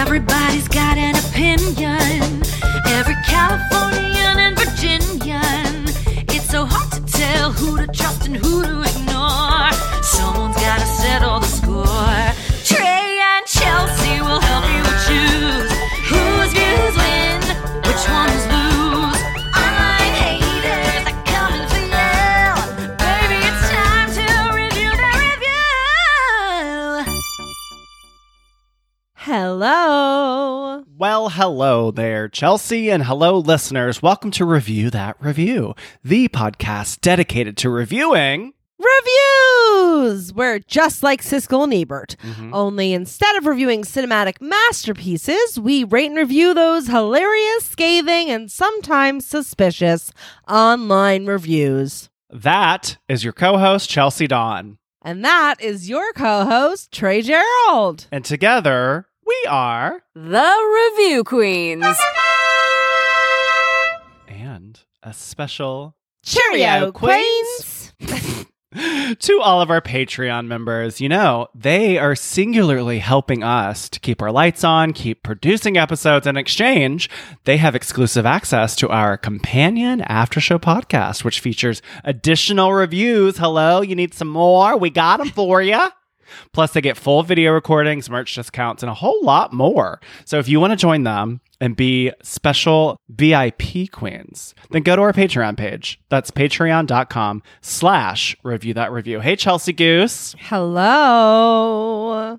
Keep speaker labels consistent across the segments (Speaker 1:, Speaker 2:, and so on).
Speaker 1: Everybody's got an opinion. Every Californian and Virginian. It's so hard to tell who to trust and who to
Speaker 2: Well, hello there, Chelsea, and hello, listeners. Welcome to Review That Review, the podcast dedicated to reviewing.
Speaker 3: Reviews! We're just like Siskel and Ebert.
Speaker 2: Mm-hmm.
Speaker 3: Only instead of reviewing cinematic masterpieces, we rate and review those hilarious, scathing, and sometimes suspicious online reviews.
Speaker 2: That is your co host, Chelsea Dawn.
Speaker 3: And that is your co host, Trey Gerald.
Speaker 2: And together, we are.
Speaker 4: The Review Queens.
Speaker 2: And a special
Speaker 3: Cheerio,
Speaker 2: Queens.
Speaker 3: Queens.
Speaker 2: to all of our Patreon members. You know, they are singularly helping us to keep our lights on, keep producing episodes. In exchange, they have exclusive access to our companion after show podcast, which features additional reviews. Hello, you need some more? We got them for you. Plus, they get full video recordings, merch discounts, and a whole lot more. So, if you want to join them and be special VIP queens, then go to our Patreon page. That's patreon.com slash review that review. Hey, Chelsea Goose.
Speaker 3: Hello.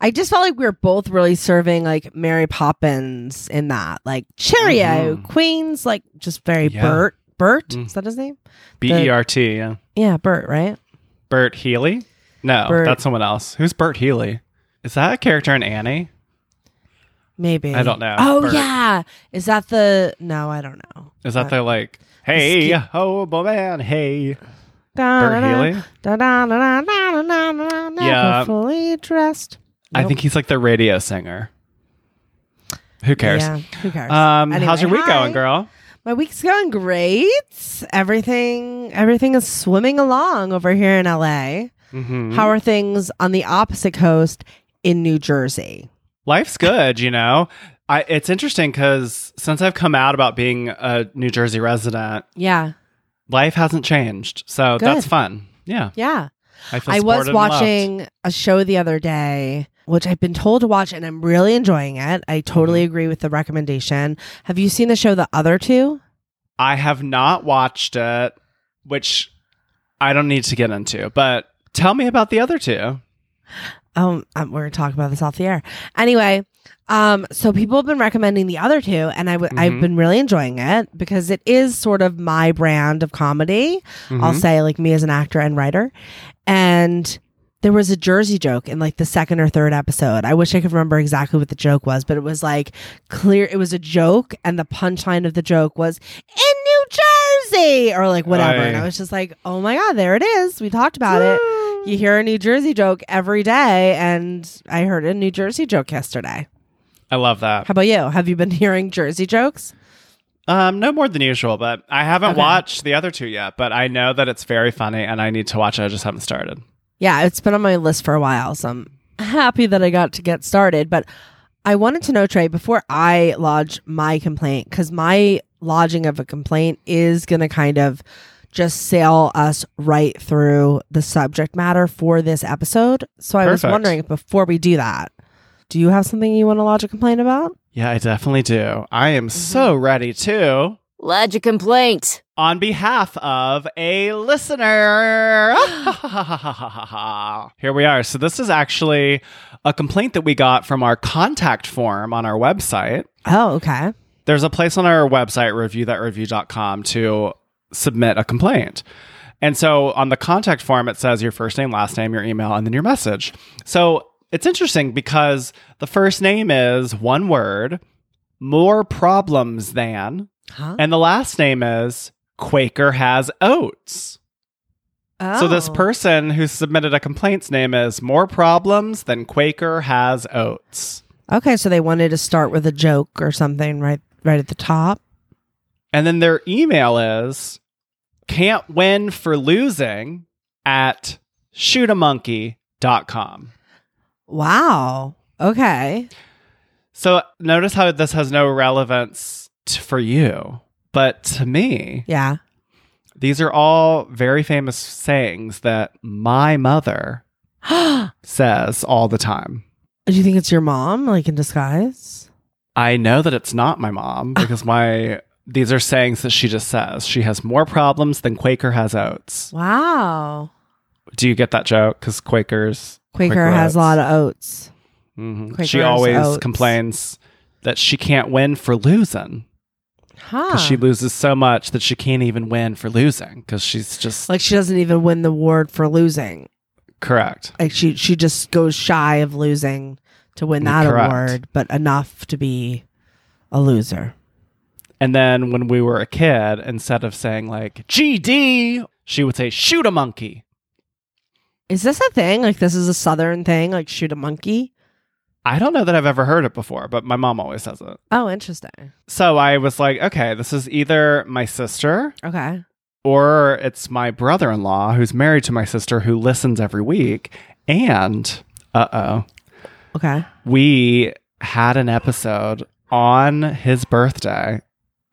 Speaker 3: I just felt like we were both really serving like Mary Poppins in that. Like Cheerio,
Speaker 2: Mhm.
Speaker 3: Queens, like just very
Speaker 2: Yeah.
Speaker 3: Bert. Bert?
Speaker 2: Mm.
Speaker 3: Is that his name?
Speaker 2: B E R T. Yeah.
Speaker 3: Yeah, Bert, right?
Speaker 2: Bert Healy? No,
Speaker 3: Bert.
Speaker 2: that's someone else. Who's Bert Healy? Is that a character in Annie?
Speaker 3: Maybe.
Speaker 2: I don't know.
Speaker 3: Oh
Speaker 2: Bert.
Speaker 3: yeah. Is that the No, I don't know.
Speaker 2: Is that,
Speaker 3: that
Speaker 2: the like hey
Speaker 3: ski-
Speaker 2: hobo man, hey Bert Healy? Yeah.
Speaker 3: fully dressed. Nope.
Speaker 2: I think he's like the radio singer. Who cares?
Speaker 3: Yeah, who cares?
Speaker 2: Um,
Speaker 3: anyway,
Speaker 2: how's your week
Speaker 3: hi.
Speaker 2: going, girl?
Speaker 3: My week's going great. Everything everything is swimming along over here in LA.
Speaker 2: Mm-hmm.
Speaker 3: How are things on the opposite coast in New Jersey?
Speaker 2: Life's good, you know. I, it's interesting because since I've come out about being a New Jersey resident,
Speaker 3: Yeah.
Speaker 2: life hasn't changed. So
Speaker 3: Good.
Speaker 2: that's fun. Yeah,
Speaker 3: Yeah.
Speaker 2: I feel
Speaker 3: I was
Speaker 2: supported and loved.
Speaker 3: watching a show the other day, which I've been told to watch, and I'm really enjoying it. I totally
Speaker 2: Mm-hmm.
Speaker 3: agree with the recommendation. Have you seen the show The Other Two?
Speaker 2: I have not watched it, which I don't need to get into. But tell me about the other two.
Speaker 3: Um, um, we're gonna talk about this off the air. Anyway, um, so people have been recommending the other two, and I w- I've
Speaker 2: Mhm.
Speaker 3: been really enjoying it because it is sort of my brand of comedy. I'll
Speaker 2: Mhm.
Speaker 3: say, like me as an actor and writer. And there was a Jersey joke in like the second or third episode. I wish I could remember exactly what the joke was, but it was like clear. It was a joke, and the punchline of the joke was in New Jersey or like whatever. And I was just like, oh my god, there it is. We talked about it. You hear a New Jersey joke every day, and I heard a New Jersey joke yesterday.
Speaker 2: I love that.
Speaker 3: How about you? Have you been hearing Jersey jokes?
Speaker 2: Um, no more than usual, but I haven't
Speaker 3: Okay.
Speaker 2: watched the other two yet. But I know that it's very funny, and I need to watch it. I just haven't started.
Speaker 3: Yeah, it's been on my list for a while, so I'm happy that I got to get started. But I wanted to know, Trey, before I lodge my complaint, because my lodging of a complaint is going to kind of just sail us right through the subject matter for this episode. So I was wondering before we do that, do you have something you want to lodge a complaint about?
Speaker 2: Yeah, I definitely do. I am mm-hmm. so ready to.
Speaker 4: Lodge a complaint.
Speaker 2: On behalf of a listener. Here we are. So, this is actually a complaint that we got from our contact form on our website.
Speaker 3: Oh, okay.
Speaker 2: There's a place on our website, reviewthatreview.com, to submit a complaint. And so on the contact form, it says your first name, last name, your email, and then your message. So it's interesting because the first name is one word, more problems than,
Speaker 3: Huh?
Speaker 2: and the last name is Quaker has oats. So this
Speaker 3: Oh.
Speaker 2: person who submitted a complaint's name is more problems than Quaker has oats.
Speaker 3: Okay, so they wanted to start with a joke or something right right at the top.
Speaker 2: And then their email is can't win for losing at shootamonkey.com.
Speaker 3: Wow. Okay.
Speaker 2: So notice how this has no relevance t- for you, but to me,
Speaker 3: Yeah.
Speaker 2: these are all very famous sayings that my mother says all the time.
Speaker 3: Do you think it's your mom, like in disguise?
Speaker 2: I know that it's not my mom because my these are sayings that she just says. She has more problems than Quaker has oats.
Speaker 3: Wow.
Speaker 2: Do you get that joke? Because Quakers
Speaker 3: Quaker, has a lot of oats.
Speaker 2: hmm She always
Speaker 3: oats.
Speaker 2: complains that she can't win for losing
Speaker 3: Huh.
Speaker 2: because she loses so much that she can't even win for losing because she's just
Speaker 3: like she doesn't even win the award for losing.
Speaker 2: correct.
Speaker 3: Like she she just goes shy of losing to win that
Speaker 2: Correct.
Speaker 3: award, but enough to be a loser.
Speaker 2: And then when we were a kid, instead of saying like GD, she would say shoot a monkey.
Speaker 3: Is this a thing? Like this is a southern thing, like shoot a monkey?
Speaker 2: I don't know that I've ever heard it before, but my mom always says it.
Speaker 3: Oh, interesting.
Speaker 2: So I was like, okay, this is either my sister
Speaker 3: Okay.
Speaker 2: or it's my brother in law who's married to my sister who listens every week. And uh oh,
Speaker 3: Okay.
Speaker 2: we had an episode on his birthday,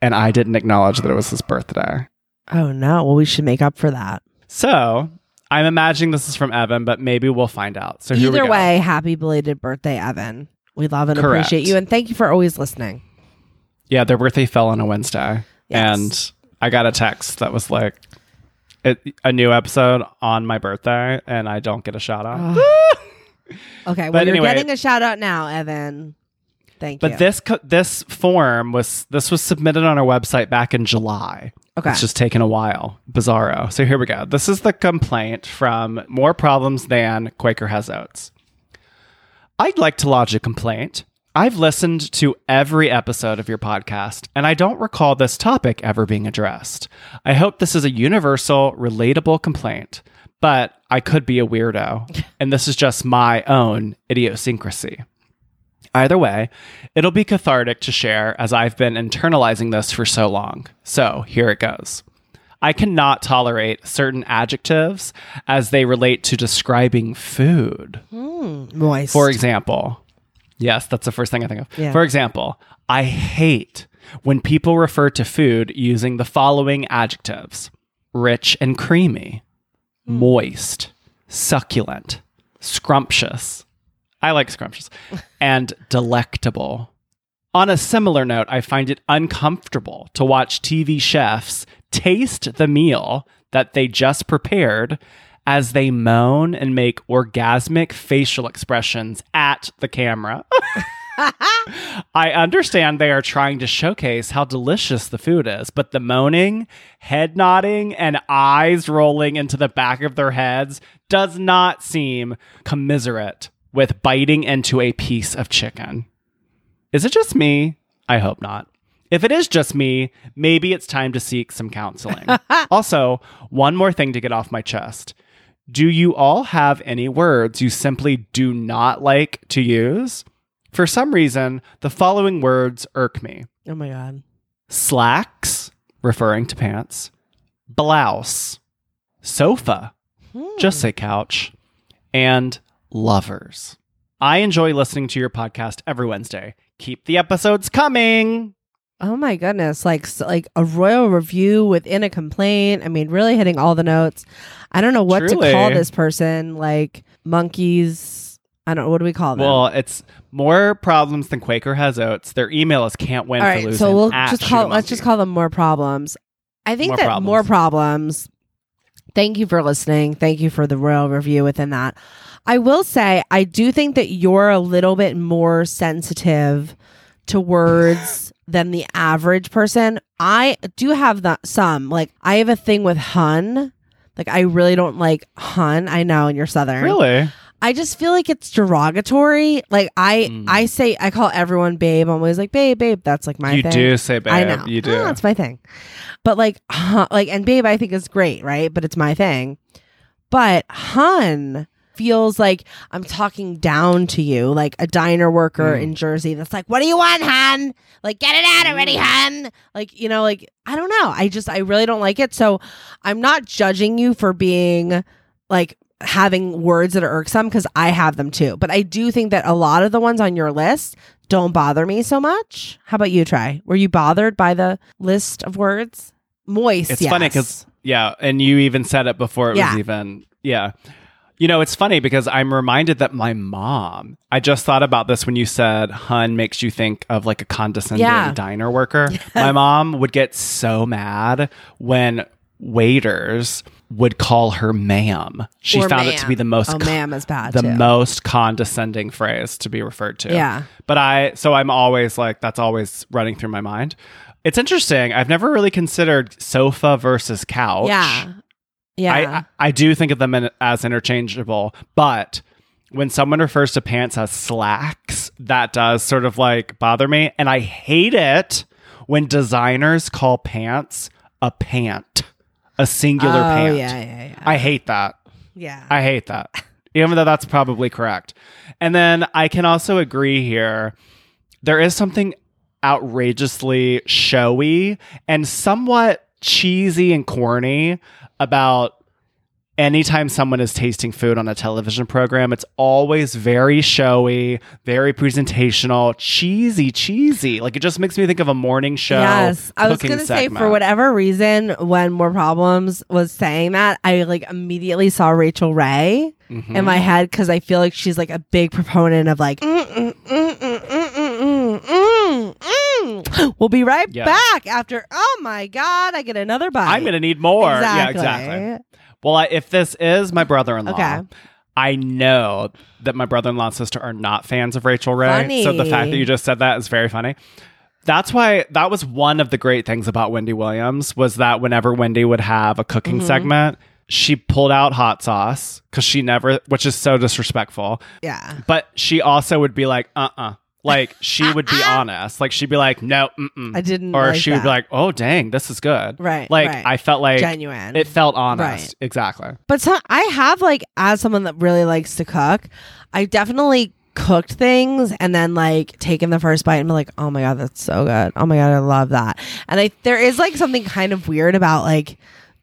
Speaker 2: and I didn't acknowledge that it was his birthday.
Speaker 3: Oh no. Well, we should make up for that.
Speaker 2: So I'm imagining this is from Evan, but maybe we'll find out. So here we
Speaker 3: Either
Speaker 2: go.
Speaker 3: way, happy belated birthday, Evan. We love and
Speaker 2: Correct.
Speaker 3: appreciate you, and thank you for always listening.
Speaker 2: Yeah, their birthday fell on a Wednesday.
Speaker 3: Yes.
Speaker 2: And I got a text that was like, it, a new episode on my birthday, and I don't get a shout out.
Speaker 3: Okay, well,
Speaker 2: But
Speaker 3: you're
Speaker 2: anyway-
Speaker 3: getting a shout out now, Evan. Thank
Speaker 2: But
Speaker 3: you.
Speaker 2: this co- this form was this was submitted on our website back in July.
Speaker 3: Okay.
Speaker 2: It's just taken a while. Bizarro. So here we go. This is the complaint from More Problems Than Quaker Has Oats. I'd like to lodge a complaint. I've listened to every episode of your podcast, and I don't recall this topic ever being addressed. I hope this is a universal, relatable complaint, but I could be a weirdo, and this is just my own idiosyncrasy. Either way, it'll be cathartic to share as I've been internalizing this for so long. So here it goes. I cannot tolerate certain adjectives as they relate to describing food.
Speaker 3: Hmm, moist.
Speaker 2: For example, yes, that's the first thing I think of.
Speaker 3: Yeah.
Speaker 2: For example, I hate when people refer to food using the following adjectives rich and creamy, hmm. moist, succulent, scrumptious. I like scrumptious, and delectable. On a similar note, I find it uncomfortable to watch TV chefs taste the meal that they just prepared as they moan and make orgasmic facial expressions at the camera. I understand they are trying to showcase how delicious the food is, but the moaning, head nodding, and eyes rolling into the back of their heads does not seem commiserate with biting into a piece of chicken. Is it just me? I hope not. If it is just me, maybe it's time to seek some counseling. also, one more thing to get off my chest. Do you all have any words you simply do not like to use? For some reason, the following words irk me
Speaker 3: oh my god.
Speaker 2: slacks, referring to pants, blouse, sofa, hmm. just say couch, and lovers. I enjoy listening to your podcast every Wednesday. Keep the episodes coming.
Speaker 3: Oh my goodness! Like like a royal review within a complaint. I mean, really hitting all the notes. I don't know what
Speaker 2: Truly.
Speaker 3: to call this person. Like monkeys. I don't. Know. What do we call them?
Speaker 2: Well, it's more problems than Quaker has oats. Their email is can't win
Speaker 3: all
Speaker 2: for losing.
Speaker 3: So we'll
Speaker 2: at
Speaker 3: just call. Let's just call them more problems. I think
Speaker 2: More
Speaker 3: that
Speaker 2: problems.
Speaker 3: more problems. Thank you for listening. Thank you for the royal review within that. I will say, I do think that you're a little bit more sensitive to words than the average person. I do have that some. Like I have a thing with hun. Like I really don't like hun. I know, and you're southern.
Speaker 2: Really?
Speaker 3: I just feel like it's derogatory. Like I,
Speaker 2: Mm.
Speaker 3: I say, I call everyone babe. I'm always like babe, babe. That's like my
Speaker 2: you
Speaker 3: thing.
Speaker 2: You do say babe.
Speaker 3: I know.
Speaker 2: You do.
Speaker 3: Ah, it's my thing. But like, huh, like, and babe, I think is great, right? But it's my thing. But hun feels like I'm talking down to you, like a diner worker
Speaker 2: Mm.
Speaker 3: in Jersey that's like, "What do you want, hun? Like, get it out
Speaker 2: Mm.
Speaker 3: already, hun." Like, you know, like I don't know. I just, I really don't like it. So I'm not judging you for being like having words that are irksome because I have them too. But I do think that a lot of the ones on your list don't bother me so much. How about you, Trey? Were you bothered by the list of words? Moist.
Speaker 2: It's
Speaker 3: yes.
Speaker 2: funny because yeah, and you even said it before it
Speaker 3: Yeah.
Speaker 2: was even yeah. You know, it's funny because I'm reminded that my mom. I just thought about this when you said "hun" makes you think of like a condescending
Speaker 3: Yeah.
Speaker 2: diner worker. My mom would get so mad when waiters would call her "ma'am." She
Speaker 3: Or
Speaker 2: found it to be the most
Speaker 3: Oh, ma'am is bad
Speaker 2: the
Speaker 3: too.
Speaker 2: most condescending phrase to be referred to.
Speaker 3: Yeah.
Speaker 2: But I, so I'm always like, that's always running through my mind. It's interesting. I've never really considered sofa versus couch.
Speaker 3: Yeah. Yeah.
Speaker 2: I, I, do think of them as interchangeable, but when someone refers to pants as slacks, that does sort of like bother me. And I hate it when designers call pants a pant, a singular
Speaker 3: oh,
Speaker 2: pant.
Speaker 3: yeah, yeah, yeah.
Speaker 2: I hate that.
Speaker 3: yeah.
Speaker 2: I hate that. Even though that's probably correct. And then I can also agree here. There is something outrageously showy and somewhat cheesy and corny about anytime someone is tasting food on a television program. It's always very showy, very presentational, cheesy, cheesy. Like it just makes me think of a morning show.
Speaker 3: Yes, I was
Speaker 2: cooking
Speaker 3: gonna say for whatever reason, when More Problems was saying that, I like immediately saw Rachael Ray
Speaker 2: Mhm.
Speaker 3: in my head because I feel like she's like a big proponent of like. "Mm, mm, mm, mm, mm, mm, mm, mm, mm." We'll be right
Speaker 2: Yeah.
Speaker 3: back after. Oh my god! I get another bite.
Speaker 2: I'm gonna need more. Yeah,
Speaker 3: Exactly.
Speaker 2: exactly. Well, I, if this is my brother-in-law,
Speaker 3: Okay.
Speaker 2: I know that my brother-in-law and sister are not fans of Rachael Ray. So the fact that you just said that is very funny. That's why that was one of the great things about Wendy Williams was that whenever Wendy would have a cooking
Speaker 3: Mm-hmm.
Speaker 2: segment, she pulled out hot sauce because she never, which is so disrespectful.
Speaker 3: Yeah.
Speaker 2: But she also would be like, uh uh Like she would be honest. Like she'd be like, no, mm-mm.
Speaker 3: I didn't
Speaker 2: Or
Speaker 3: like
Speaker 2: she would be like, oh, dang, this is good.
Speaker 3: Right,
Speaker 2: Like
Speaker 3: right.
Speaker 2: I felt like
Speaker 3: Genuine.
Speaker 2: it felt honest.
Speaker 3: Right.
Speaker 2: Exactly.
Speaker 3: But so I have like as someone that really likes to cook, I definitely cooked things and then like taken the first bite and be like, oh my god, that's so good. Oh my god, I love that. And I there is like something kind of weird about like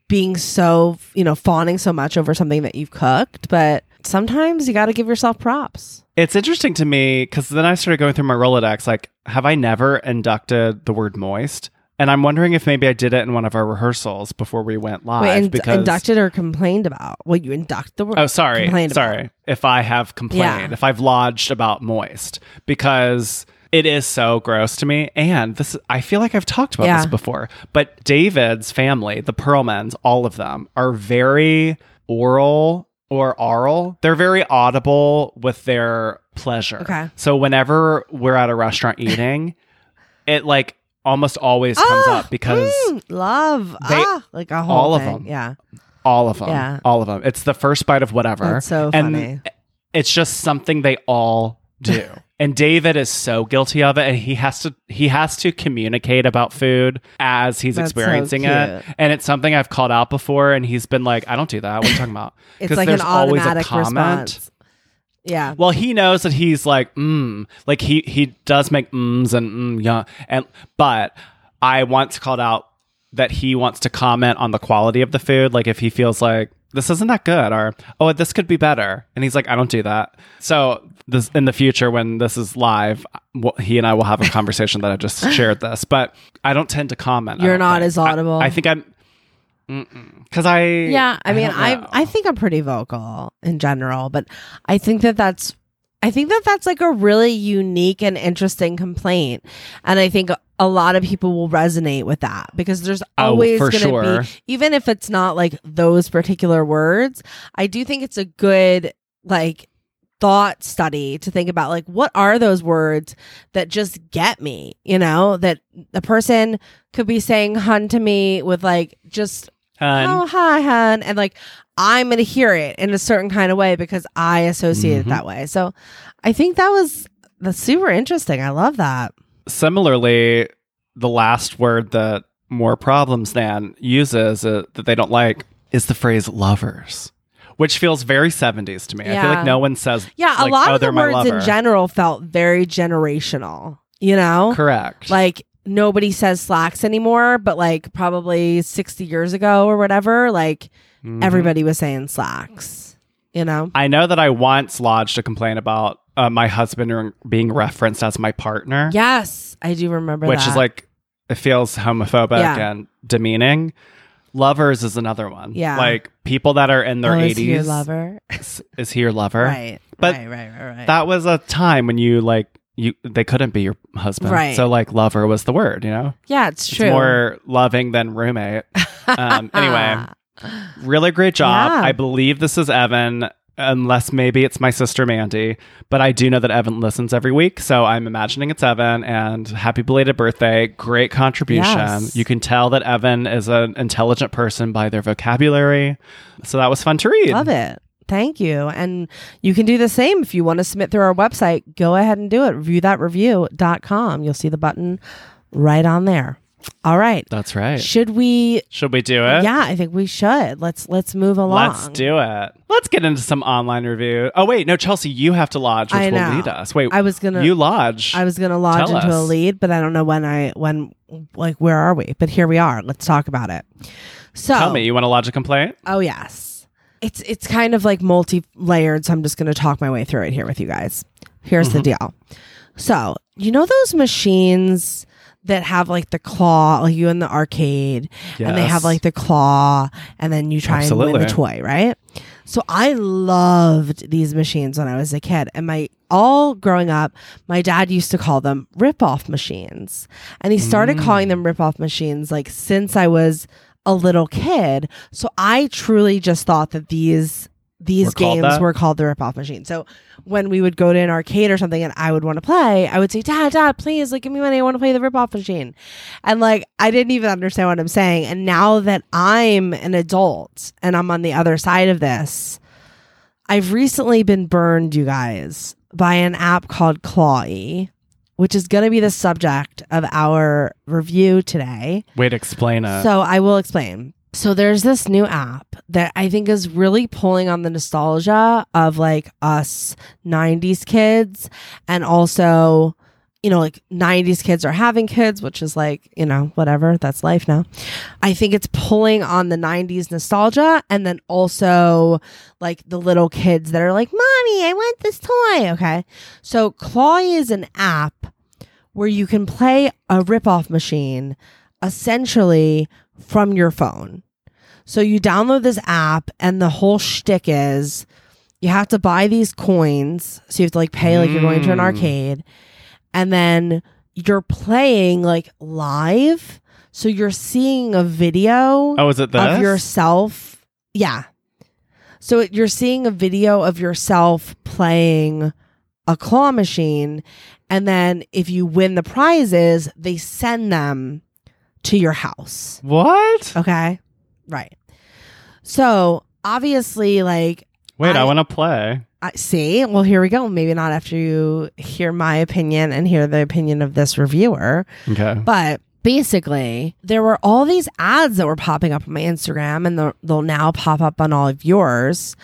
Speaker 3: being so you know fawning so much over something that you've cooked, but sometimes you got to give yourself props.
Speaker 2: It's interesting to me because then I started going through my Rolodex. Like, have I never inducted the word moist? And I'm wondering if maybe I did it in one of our rehearsals before we went live.
Speaker 3: Wait, ind-
Speaker 2: because
Speaker 3: inducted or complained about? Well, you induct the word.
Speaker 2: Oh, sorry.
Speaker 3: complained about.
Speaker 2: Sorry. If I have complained,
Speaker 3: Yeah.
Speaker 2: if I've lodged about moist, because it is so gross to me. And this, I feel like I've talked about
Speaker 3: Yeah.
Speaker 2: this before, but David's family, the Perlmans, all of them are very oral or aural. They're very audible with their pleasure.
Speaker 3: Okay.
Speaker 2: So whenever we're at a restaurant eating, it like almost always comes
Speaker 3: Ah,
Speaker 2: up because
Speaker 3: mm, love
Speaker 2: they-
Speaker 3: ah, like a whole
Speaker 2: all of
Speaker 3: thing.
Speaker 2: them.
Speaker 3: Yeah,
Speaker 2: all of them,
Speaker 3: Yeah.
Speaker 2: all of them. It's the first bite of whatever.
Speaker 3: That's so
Speaker 2: and. It's just something they all do. and David is so guilty of it and he has to he has to communicate about food as he's
Speaker 3: That's so
Speaker 2: experiencing it. And it's something I've called out before and he's been like, I don't do that. What are you talking about?
Speaker 3: it's
Speaker 2: 'Cause
Speaker 3: like
Speaker 2: there's
Speaker 3: an
Speaker 2: always a
Speaker 3: automatic
Speaker 2: comment.
Speaker 3: response. Yeah.
Speaker 2: Well, he knows that he's like, mm, like he he does make mms and mm, yeah, and but I once called out that he wants to comment on the quality of the food, like if he feels like this isn't that good or oh this could be better, and he's like, I don't do that. So this in the future when this is live, he and I will have a conversation that I just shared this, but I don't tend to comment.
Speaker 3: You're
Speaker 2: don't think.
Speaker 3: as audible.
Speaker 2: I, think I'm. Because I
Speaker 3: yeah i mean i i think i'm pretty vocal in general but i think that that's i think that that's like a really unique and interesting complaint and i think a lot of people will resonate with that because there's
Speaker 2: Oh,
Speaker 3: always
Speaker 2: for
Speaker 3: going to
Speaker 2: sure.
Speaker 3: be even if it's not like those particular words i do think it's a good like thought study to think about like what are those words that just get me you know that the person could be saying hun to me with like just
Speaker 2: Hun.
Speaker 3: oh hi hun and like i'm gonna hear it in a certain kind of way because i associate
Speaker 2: Mhm.
Speaker 3: it that way so i think that was that's super interesting i love that
Speaker 2: similarly, the last word that more problems than uses uh, that they don't like is the phrase lovers, which feels very 70s to me. I feel like no one says,
Speaker 3: yeah a
Speaker 2: like,
Speaker 3: lot
Speaker 2: oh,
Speaker 3: of the words in general felt very generational you know
Speaker 2: Correct.
Speaker 3: like nobody says slacks anymore but like probably 60 years ago or whatever like
Speaker 2: Mhm.
Speaker 3: everybody was saying slacks you know
Speaker 2: I know that I once lodged a complaint about uh, my husband being referenced as my partner,
Speaker 3: Yes, I do remember
Speaker 2: which
Speaker 3: that.
Speaker 2: is like it feels homophobic
Speaker 3: Yeah.
Speaker 2: and demeaning. Lovers is another one.
Speaker 3: Yeah.
Speaker 2: like people that are in their
Speaker 3: oh, is
Speaker 2: eighties.
Speaker 3: he your lover?
Speaker 2: Is, is he your lover?
Speaker 3: Right.
Speaker 2: But
Speaker 3: right, right, right, right.
Speaker 2: That was a time when you like you they couldn't be your husband,
Speaker 3: Right.
Speaker 2: So like lover was the word, you know.
Speaker 3: yeah, it's
Speaker 2: It's
Speaker 3: true.
Speaker 2: more loving than roommate. Um, anyway, really great job.
Speaker 3: Yeah.
Speaker 2: I believe this is Evan, unless maybe it's my sister Mandy. But I do know that Evan listens every week, so I'm imagining it's Evan. And happy belated birthday! Great contribution.
Speaker 3: Yes.
Speaker 2: You can tell that Evan is an intelligent person by their vocabulary. So that was fun to read.
Speaker 3: Love it. Thank you. And you can do the same if you want to submit through our website. Go ahead and do it. Reviewthatreview.com. You'll see the button right on there. All right.
Speaker 2: That's right.
Speaker 3: Should we
Speaker 2: Should we do it?
Speaker 3: Yeah, I think we should. Let's let's move along.
Speaker 2: Let's do it. Let's get into some online review. Oh wait, no, Chelsea, you have to lodge, which
Speaker 3: I know.
Speaker 2: will lead us. Wait,
Speaker 3: I was gonna
Speaker 2: you lodge.
Speaker 3: I was gonna lodge
Speaker 2: Tell
Speaker 3: into a lead, but I don't know when I when like where are we? But here we are. Let's talk about it. So
Speaker 2: Tell me, you want to lodge a complaint?
Speaker 3: Oh yes. It's it's kind of like multi-layered, so I'm just gonna talk my way through it here with you guys. Here's the
Speaker 2: Mm-hmm.
Speaker 3: deal. So, you know those machines that have like the claw, like you in the arcade, and they have like the claw, and then you try and win the toy, right? So I loved these machines when I was a kid. And my all growing up, my dad used to call them rip-off machines. And he started
Speaker 2: Mm.
Speaker 3: calling them rip-off machines like since I was a little kid. So I truly just thought that these these
Speaker 2: Were
Speaker 3: games were called the rip-off machine. So when we would go to an arcade or something and I would want to play, I would say, Dad, Dad, please, like, give me money. I want to play the rip-off machine. And like, I didn't even understand what I'm saying. And now that I'm an adult and I'm on the other side of this, I've recently been burned, you guys, by an app called Clawee, which is going to be the subject of our review today.
Speaker 2: Wait, explain it.
Speaker 3: So I will explain. So there's this new app that I think is really pulling on the nostalgia of like us 90s kids and also you know like 90s kids are having kids which is like you know whatever that's life now. I think it's pulling on the 90s nostalgia and then also like the little kids that are like mommy I want this toy okay. So Claw is an app where you can play a rip-off machine essentially from your phone. So you download this app, and the whole shtick is you have to buy these coins. So you have to like pay like you're going to an
Speaker 2: Mm.
Speaker 3: arcade, and then you're playing like live. So you're seeing a video
Speaker 2: oh, is it this?
Speaker 3: of yourself. Yeah. So it- you're seeing a video of yourself playing a claw machine. And then if you win the prizes, they send them to your house.
Speaker 2: what?
Speaker 3: Okay. Right. So obviously, like,
Speaker 2: Wait, I,
Speaker 3: I-
Speaker 2: want to play.
Speaker 3: I see. Well, here we go. Maybe not after you hear my opinion and hear the opinion of this reviewer.
Speaker 2: Okay.
Speaker 3: But basically, there were all these ads that were popping up on my Instagram, and they'll, they'll now pop up on all of yours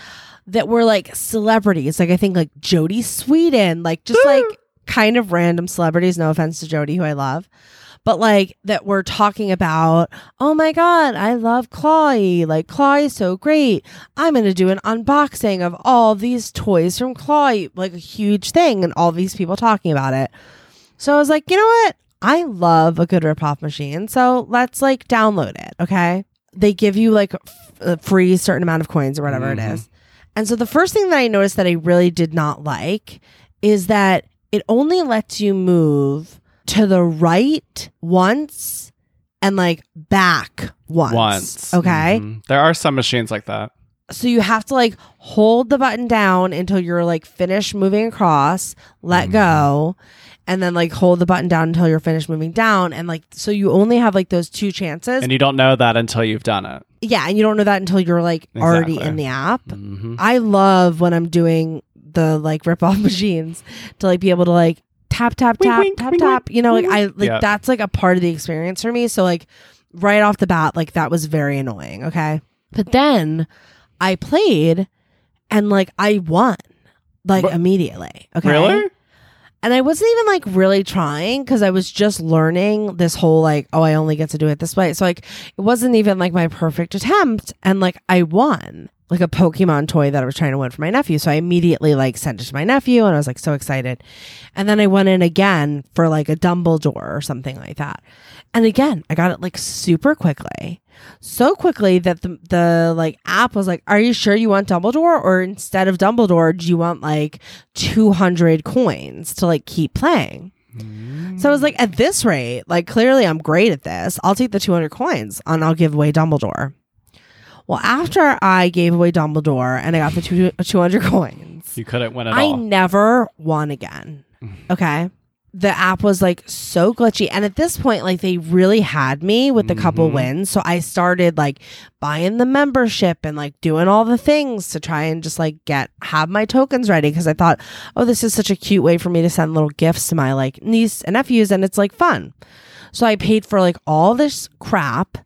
Speaker 3: that were like celebrities. Like, I think like Jodie Sweetin, like just ah. like kind of random celebrities. No offense to Jodie, who I love. But like that we're talking about, oh my God, I love Clawee. Like is so great. I'm going to do an unboxing of all these toys from Clawee, like a huge thing, and all these people talking about it. So I was like, you know what? I love a good ripoff machine. So let's like download it. Okay. They give you like f- a free certain amount of coins or whatever it
Speaker 2: Mhm.
Speaker 3: is. And so the first thing that I noticed that I really did not like is that it only lets you move to the right once and like back once.
Speaker 2: Once.
Speaker 3: Okay.
Speaker 2: Mhm. There are some machines like that.
Speaker 3: So you have to like hold the button down until you're like finished moving across, let
Speaker 2: Mhm.
Speaker 3: go, and then like hold the button down until you're finished moving down. And like, so you only have like those two chances.
Speaker 2: And you don't know that until you've done it.
Speaker 3: yeah. And you don't know that until you're like already in the app.
Speaker 2: hmm
Speaker 3: I love when I'm doing the like rip off machines to like be able to like tap tap
Speaker 2: Wink,
Speaker 3: tap
Speaker 2: wink,
Speaker 3: tap
Speaker 2: wink,
Speaker 3: tap. You know, like I like
Speaker 2: Yeah.
Speaker 3: that's like a part of the experience for me. So like right off the bat, like that was very annoying. Okay, but then I played and like I won like
Speaker 2: What?
Speaker 3: immediately. Okay,
Speaker 2: Really?
Speaker 3: and I wasn't even like really trying because I was just learning this whole like, oh, I only get to do it this way. So like it wasn't even like my perfect attempt. And like I won. Like a Pokemon toy that I was trying to win for my nephew. So I immediately like sent it to my nephew and I was like so excited. And then I went in again for like a Dumbledore or something like that. And again, I got it like super quickly. So quickly that the the like app was like, "Are you sure you want Dumbledore or instead of Dumbledore, do you want like 200 coins to like keep playing?" So I was like, at this rate, like clearly I'm great at this. I'll take the 200 coins and I'll give away Dumbledore. Well, after I gave away Dumbledore and I got the two, 200 coins,
Speaker 2: You couldn't win at
Speaker 3: I
Speaker 2: all.
Speaker 3: never won again. Okay. The app was like so glitchy. And at this point, like they really had me with a couple
Speaker 2: Mhm.
Speaker 3: wins. So I started like buying the membership and like doing all the things to try and just like get, have my tokens ready. Cause I thought, oh, this is such a cute way for me to send little gifts to my like niece and nephews. And it's like fun. So I paid for like all this crap.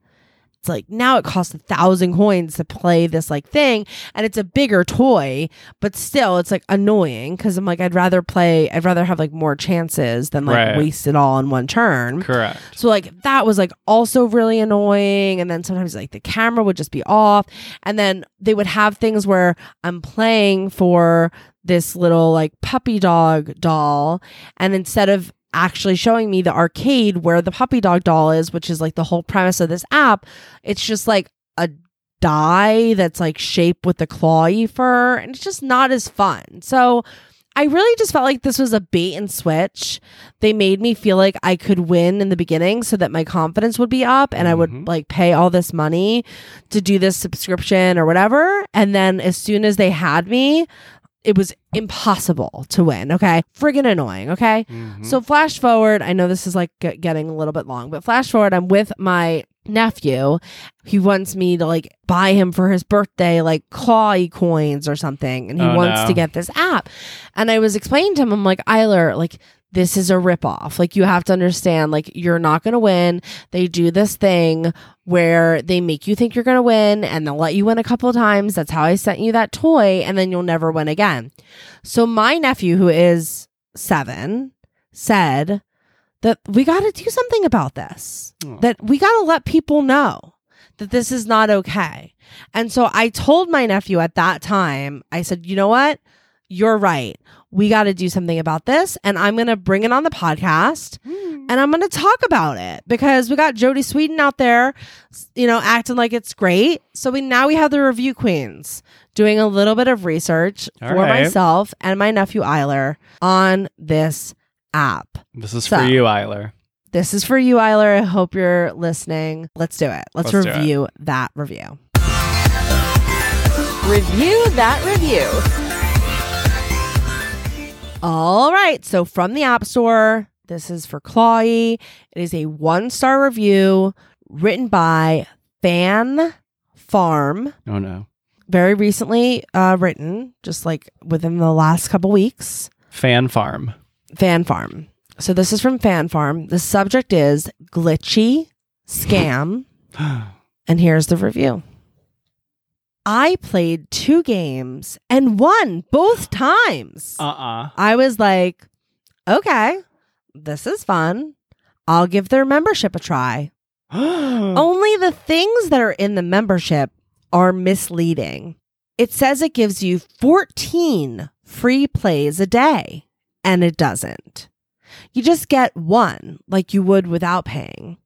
Speaker 3: It's like now it costs a thousand coins to play this like thing, and it's a bigger toy, but still it's like annoying because I'm like I'd rather play, I'd rather have like more chances than like
Speaker 2: Right.
Speaker 3: waste it all in one turn.
Speaker 2: Correct.
Speaker 3: So like that was like also really annoying and then sometimes like the camera would just be off and then they would have things where I'm playing for this little like puppy dog doll and instead of actually showing me the arcade where the puppy dog doll is which is like the whole premise of this app it's just like a die that's like shaped with the clawee fur and it's just not as fun so I really just felt like this was a bait and switch they made me feel like I could win in the beginning so that my confidence would be up and I would
Speaker 2: Mhm.
Speaker 3: like pay all this money to do this subscription or whatever. And then as soon as they had me, it was impossible to win. Okay. Friggin' annoying. Okay.
Speaker 2: Mhm.
Speaker 3: So flash forward, I know this is like g- getting a little bit long, but flash forward, I'm with my nephew. He wants me to like buy him for his birthday like clawee coins or something and he
Speaker 2: Oh,
Speaker 3: wants
Speaker 2: no.
Speaker 3: to get this app. And I was explaining to him I'm like, "Eiler, like this is a ripoff. Like you have to understand like you're not going to win. They do this thing where they make you think you're going to win and they'll let you win a couple of times. That's how I sent you that toy and then you'll never win again." So my nephew who is 7 said that we got to do something about this.
Speaker 2: Oh.
Speaker 3: That we got to let people know that this is not okay. And so I told my nephew at that time, I said, "You know what? You're right. We got to do something about this and I'm going to bring it on the podcast hmm. and I'm going to talk about it because we got Jodie Sweetin out there, you know, acting like it's great. So we now we have the review queens doing a little bit of research
Speaker 2: All
Speaker 3: for
Speaker 2: right.
Speaker 3: myself and my nephew Eiler on this app.
Speaker 2: This is
Speaker 3: So-
Speaker 2: for you, Eiler.
Speaker 3: This is for you, Eiler. I hope you're listening. Let's do it. Let's,
Speaker 2: Let's do it.
Speaker 3: review that review.
Speaker 4: Review that review.
Speaker 3: All right. So from the App Store, this is for Clawee. It is a one star review written by Fan Farm.
Speaker 2: Oh no.
Speaker 3: Very recently uh, written, just like within the last couple weeks.
Speaker 2: Fan farm.
Speaker 3: Fan Farm. So this is from Fan Farm. The subject is glitchy scam. And here's the review. I played two games and won both times.
Speaker 2: Uh-uh.
Speaker 3: I was like, okay, this is fun. I'll give their membership a try. Only the things that are in the membership are misleading. It says it gives you 14 free plays a day, and it doesn't. You just get one like you would without paying.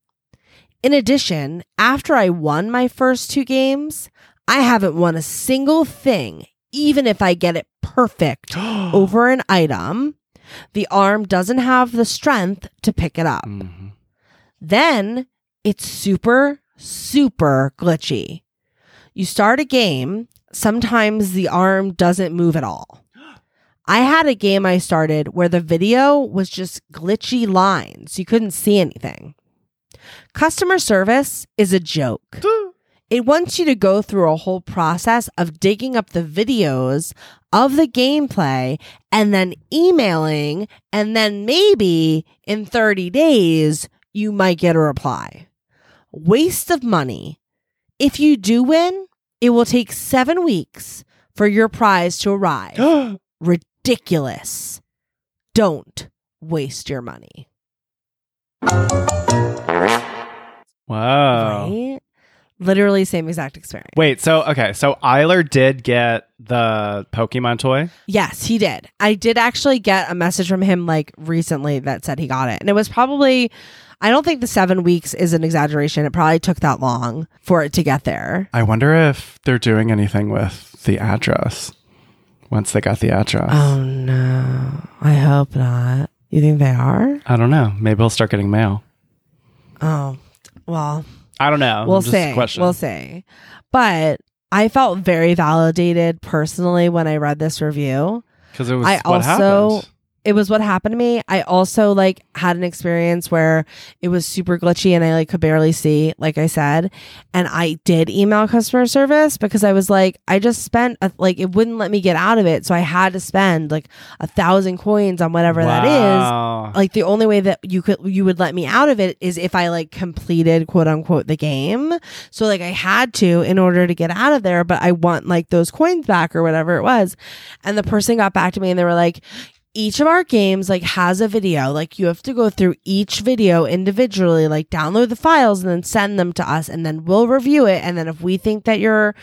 Speaker 3: In addition, after I won my first two games, I haven't won a single thing, even if I get it perfect over an item. The arm doesn't have the strength to pick it up.
Speaker 2: Mhm.
Speaker 3: Then it's super, super glitchy. You start a game, sometimes the arm doesn't move at all. I had a game I started where the video was just glitchy lines. You couldn't see anything. Customer service is a joke. It wants you to go through a whole process of digging up the videos of the gameplay and then emailing, and then maybe in 30 days, you might get a reply. Waste of money. If you do win, it will take seven weeks for your prize to arrive. Ridiculous. Don't waste your money.
Speaker 2: wow.
Speaker 3: Right? Literally same exact experience.
Speaker 2: Wait, so okay, so Eiler did get the Pokemon toy.
Speaker 3: Yes, he did. I did actually get a message from him like recently that said he got it. And it was probably I don't think the 7 weeks is an exaggeration. It probably took that long for it to get there.
Speaker 2: I wonder if they're doing anything with the address once they got the address.
Speaker 3: Oh no. I hope not. You think they are?
Speaker 2: I don't know. Maybe he'll start getting mail.
Speaker 3: Oh. Well,
Speaker 2: I don't know.
Speaker 3: we'll
Speaker 2: Just a
Speaker 3: see. We'll see. But I felt very validated personally when I read this review.
Speaker 2: Because it was
Speaker 3: I
Speaker 2: what
Speaker 3: also-
Speaker 2: happened.
Speaker 3: It was what happened to me. I also like had an experience where it was super glitchy and I like could barely see, like I said. And I did email customer service because I was like, I just spent a, like it wouldn't let me get out of it, so I had to spend like a thousand coins on whatever that is. Like the only way that you could you would let me out of it is if I like completed quote unquote the game. So like I had to in order to get out of there, but I want like those coins back or whatever it was. And the person got back to me and they were like, each of our games like has a video. Like you have to go through each video individually like download the files and then send them to us and then we'll review it. And then if we think that you're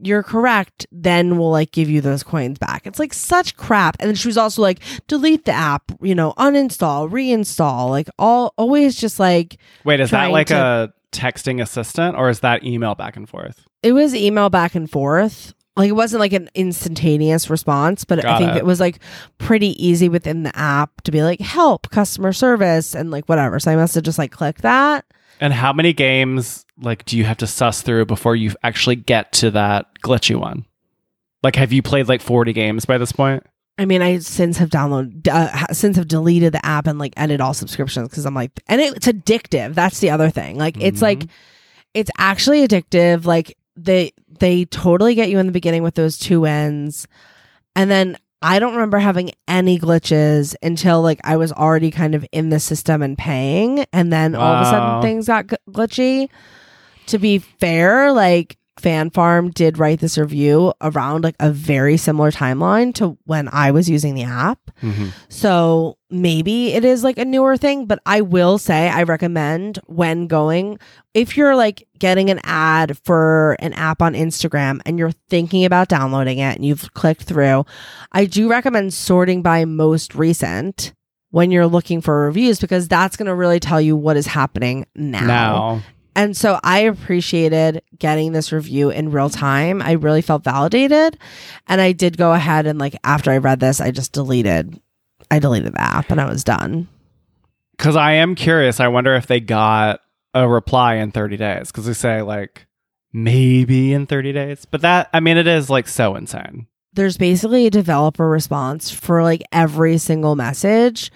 Speaker 3: you're correct then we'll like give you those coins back. It's like such crap. And then she was also like delete the app you know uninstall reinstall like all always just like
Speaker 2: Wait, is that like
Speaker 3: to-
Speaker 2: a texting assistant or is that email back and forth?
Speaker 3: it was email back and forth like it wasn't like an instantaneous response but i think
Speaker 2: it.
Speaker 3: it was like pretty easy within the app to be like help customer service and like whatever so i must have just like clicked that
Speaker 2: And how many games like do you have to suss through before you actually get to that glitchy one? Like, have you played like forty games by this point?
Speaker 3: i mean i since have downloaded uh, since have deleted the app and like ended all subscriptions because i'm like and it's addictive that's the other thing like it's like it's actually addictive like they they totally get you in the beginning with those two ends. And then i don't remember having any glitches until like i was already kind of in the system and paying. And then all of a sudden things got g- glitchy. To be fair like fan farm did write this review around like a very similar timeline to when i was using the app.
Speaker 2: Mhm.
Speaker 3: so maybe it is like a newer thing, but I will say I recommend when going, if you're like getting an ad for an app on Instagram and you're thinking about downloading it and you've clicked through, I do recommend sorting by most recent when you're looking for reviews because that's going to really tell you what is happening now.
Speaker 2: Now,
Speaker 3: And so I appreciated getting this review in real time. I really felt validated. And I did go ahead and like after I read this, I just deleted I deleted the app and I was done.
Speaker 2: because I am curious. I wonder if they got a reply in thirty days because they say like maybe in thirty days, but that I mean it is like so insane.
Speaker 3: There's basically a developer response for like every single message,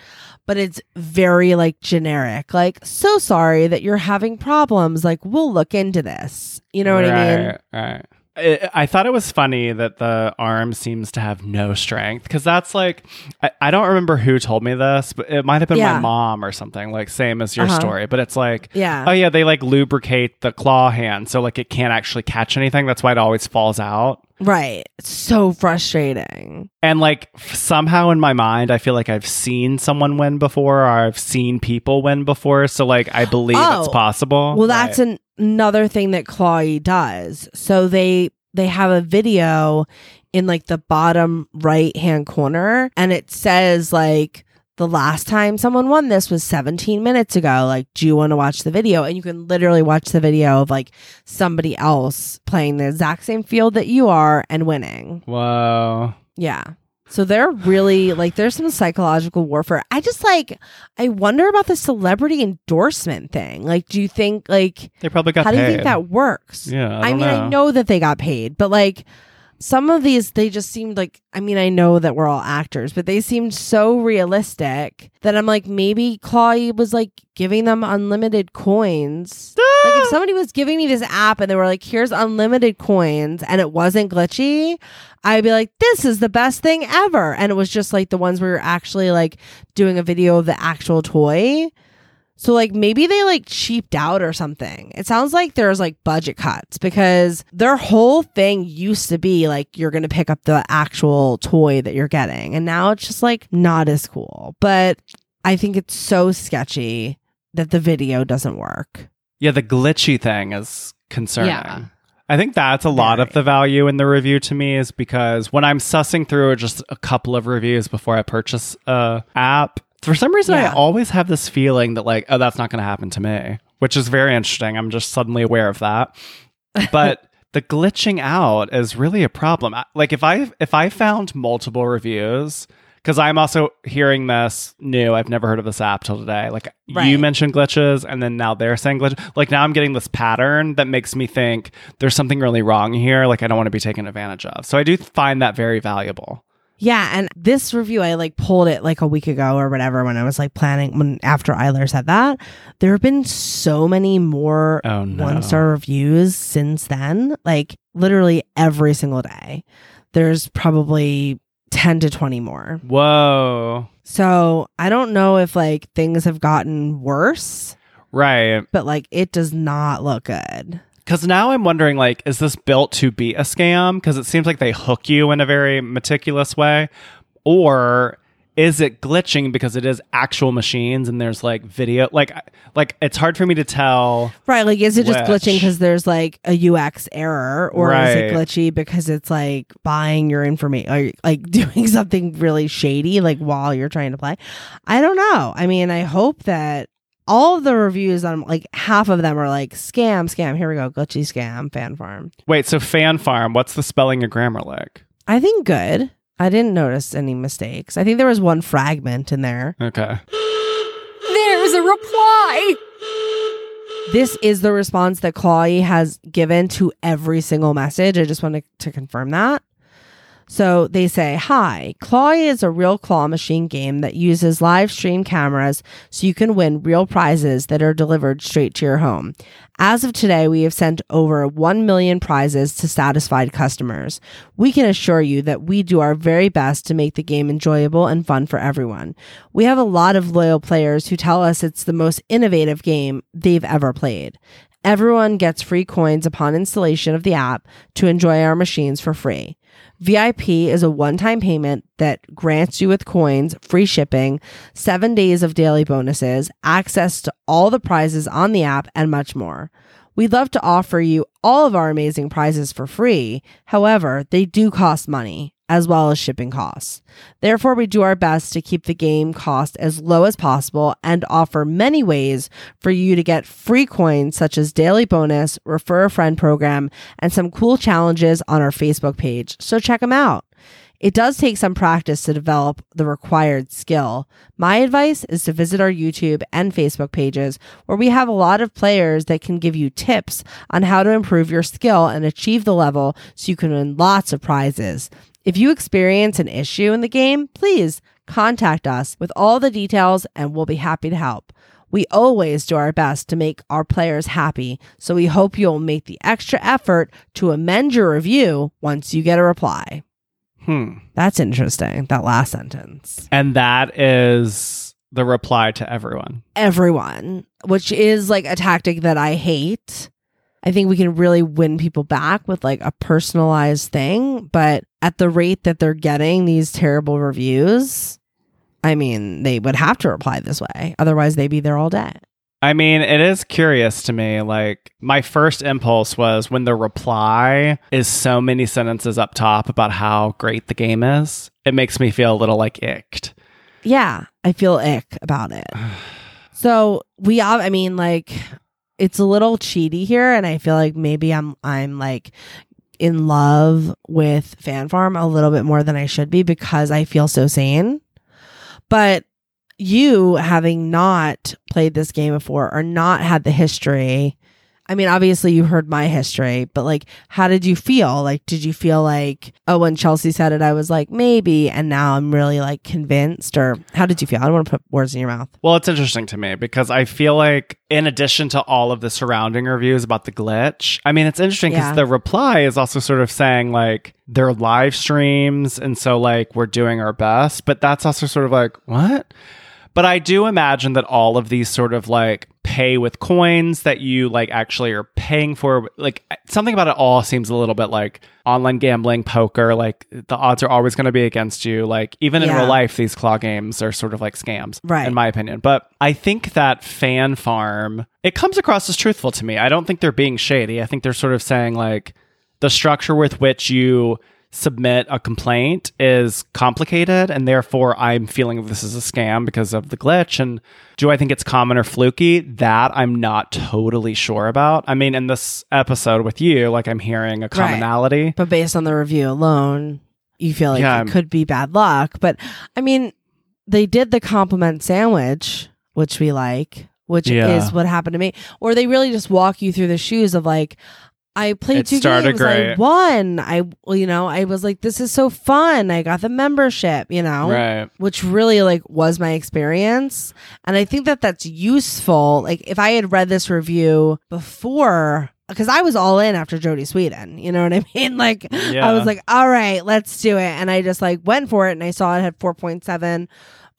Speaker 3: but it's very like generic. Like, so sorry that you're having problems. Like, we'll look into this. You know what I mean?
Speaker 2: Right, Right. I, I thought it was funny that the arm seems to have no strength because that's like I, I don't remember who told me this, but it might have been
Speaker 3: Yeah.
Speaker 2: my mom or something like same as your
Speaker 3: Uh-huh.
Speaker 2: story. But it's like
Speaker 3: Yeah.
Speaker 2: oh yeah, they like lubricate the claw hand so like it can't actually catch anything. That's why it always falls out.
Speaker 3: Right. It's so frustrating.
Speaker 2: And like f- somehow in my mind, I feel like I've seen someone win before, or I've seen people win before. So like I believe
Speaker 3: Oh.
Speaker 2: it's possible.
Speaker 3: Well, that's an, another thing that Clawee does. So they they have a video in like the bottom right hand corner, and it says like the last time someone won this was 17 minutes ago. Like, do you want to watch the video? And you can literally watch the video of like somebody else playing the exact same field that you are and winning.
Speaker 2: whoa.
Speaker 3: Yeah. So they're really like there's some psychological warfare. I just like I wonder about the celebrity endorsement thing. Like do you think like
Speaker 2: They probably got
Speaker 3: how do you think that works?
Speaker 2: Yeah, I,
Speaker 3: I, mean,
Speaker 2: know.
Speaker 3: I know that they got paid, but like some of these, they just seemed like, I mean, I know that we're all actors, but they seemed so realistic that I'm like, maybe Clawee was like giving them unlimited coins. like if ah! somebody was giving me this app and they were like, here's unlimited coins and it wasn't glitchy, I'd be like, this is the best thing ever. And it was just like the ones where you're actually like doing a video of the actual toy. So like maybe they like cheaped out or something. It sounds like there's like budget cuts because their whole thing used to be like you're going to pick up the actual toy that you're getting and now it's just like not as cool. But I think it's so sketchy that the video doesn't work.
Speaker 2: Yeah, the glitchy thing is concerning.
Speaker 3: Yeah.
Speaker 2: I think that's a lot of the value in the review to me is because when I'm sussing through just a couple of reviews before I purchase a app, for some reason I always have this feeling that like, oh, that's not going to happen to me, which is very interesting. I'm just suddenly aware of that. But the glitching out is really a problem. Like if I if I found multiple reviews because I'm also hearing this new. I've never heard of this app till today. Like you mentioned glitches, and then now they're saying glitch. Like now I'm getting this pattern that makes me think there's something really wrong here. Like I don't want to be taken advantage of. So I do find that very valuable.
Speaker 3: Yeah, and this review I like pulled it like a week ago or whatever when I was like planning when after Eiler said that. There have been so many more
Speaker 2: Oh, no.
Speaker 3: one star reviews since then. Like literally every single day. There's probably 10 to 20 more.
Speaker 2: Whoa.
Speaker 3: So I don't know if like things have gotten worse,
Speaker 2: Right.
Speaker 3: but like it does not look good.
Speaker 2: Because now I'm wondering, like, is this built to be a scam? Because it seems like they hook you in a very meticulous way, or is it glitching because it is actual machines and there's like video? Like, like it's hard for me to tell.
Speaker 3: Right. Like, is it just
Speaker 2: Which-
Speaker 3: glitching because there's like a UX error, or is it glitchy because it's like buying your information, or like doing something really shady, like while you're trying to play? I don't know. I mean, I hope that all of the reviews on like half of them are like scam, scam. Here we go, glitchy scam, fan farm.
Speaker 2: Wait, so fan farm? What's the spelling of grammar like?
Speaker 3: I think good. I didn't notice any mistakes. I think there was one fragment in there.
Speaker 2: Okay.
Speaker 4: There's a reply.
Speaker 3: This is the response that Clawee has given to every single message. I just wanted to confirm that. So they say, Hi, Claw is a real claw machine game that uses live stream cameras so you can win real prizes that are delivered straight to your home. As of today, we have sent over 1 million prizes to satisfied customers. We can assure you that we do our very best to make the game enjoyable and fun for everyone. We have a lot of loyal players who tell us it's the most innovative game they've ever played. Everyone gets free coins upon installation of the app to enjoy our machines for free. VIP is a one time payment that grants you with coins, free shipping, seven days of daily bonuses, access to all the prizes on the app, and much more. We'd love to offer you all of our amazing prizes for free. However, they do cost money as well as shipping costs. Therefore, we do our best to keep the game cost as low as possible and offer many ways for you to get free coins such as daily bonus, refer a friend program, and some cool challenges on our Facebook page. So check them out. It does take some practice to develop the required skill. My advice is to visit our YouTube and Facebook pages where we have a lot of players that can give you tips on how to improve your skill and achieve the level so you can win lots of prizes. If you experience an issue in the game, please contact us with all the details and we'll be happy to help. We always do our best to make our players happy, so we hope you'll make the extra effort to amend your review once you get a reply.
Speaker 2: Hmm.
Speaker 3: That's interesting, that last sentence.
Speaker 2: And that is the reply to everyone.
Speaker 3: Everyone, which is like a tactic that I hate. I think we can really win people back with like a personalized thing, but at the rate that they're getting these terrible reviews, I mean, they would have to reply this way. Otherwise, they'd be there all day.
Speaker 2: I mean, it is curious to me. Like, my first impulse was when the reply is so many sentences up top about how great the game is, it makes me feel a little like icked.
Speaker 3: Yeah, I feel ick about it. So we, I mean, like, it's a little cheaty here, and I feel like maybe I'm, I'm like in love with Fan Farm a little bit more than I should be because I feel so sane. But you having not played this game before or not had the history, I mean, obviously you heard my history, but like, how did you feel? Like, did you feel like, oh, when Chelsea said it, I was like, maybe, and now I'm really like convinced? Or how did you feel? I don't want to put words in your mouth.
Speaker 2: Well, it's interesting to me because I feel like, in addition to all of the surrounding reviews about the glitch, I mean, it's interesting because
Speaker 3: Yeah.
Speaker 2: the reply is also sort of saying, like, they're live streams. And so, like, we're doing our best. But that's also sort of like, what? But I do imagine that all of these sort of like pay with coins that you like actually are paying for, like something about it all seems a little bit like online gambling, poker. Like the odds are always going to be against you. Like even in
Speaker 3: Yeah.
Speaker 2: real life, these claw games are sort of like scams,
Speaker 3: Right.
Speaker 2: In my opinion. But I think that fan farm, it comes across as truthful to me. I don't think they're being shady. I think they're sort of saying like the structure with which you submit a complaint is complicated and therefore I'm feeling this is a scam because of the glitch and do I think it's common or fluky that I'm not totally sure about I mean in this episode with you like I'm hearing a commonality
Speaker 3: But based on the review alone, you feel like
Speaker 2: Yeah,
Speaker 3: it
Speaker 2: I'm-
Speaker 3: could be bad luck. But I mean, they did the compliment sandwich, which we like, which
Speaker 2: Yeah.
Speaker 3: is what happened to me. Or they really just walk you through the shoes of like, I played
Speaker 2: It
Speaker 3: two games, I won. I, you know, I was like, this is so fun. I got the membership, you know,
Speaker 2: right
Speaker 3: which really like was my experience. And I think that that's useful. Like if I had read this review before, because I was all in after Jodie Sweetin, you know what I mean? Like
Speaker 2: Yeah.
Speaker 3: I was like, all right, let's do it. And I just like went for it and I saw it had 4.7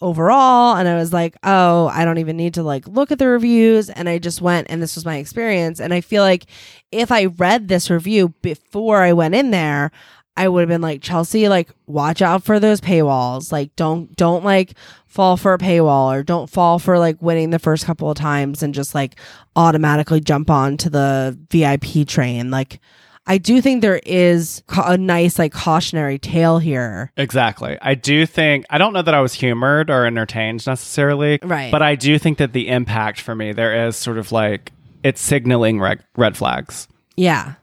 Speaker 3: overall. And I was like, oh, I don't even need to like look at the reviews. And I just went and this was my experience. And I feel like if I read this review before I went in there, I would have been like Chelsea, like watch out for those paywalls. Like don't don't like fall for a paywall or don't fall for like winning the first couple of times and just like automatically jump on to the VIP train. Like I do think there is ca- a nice like cautionary tale here.
Speaker 2: Exactly. I do think I don't know that I was humored or entertained necessarily.
Speaker 3: Right.
Speaker 2: But I do think that the impact for me there is sort of like it's signaling red, red flags,
Speaker 3: Yeah,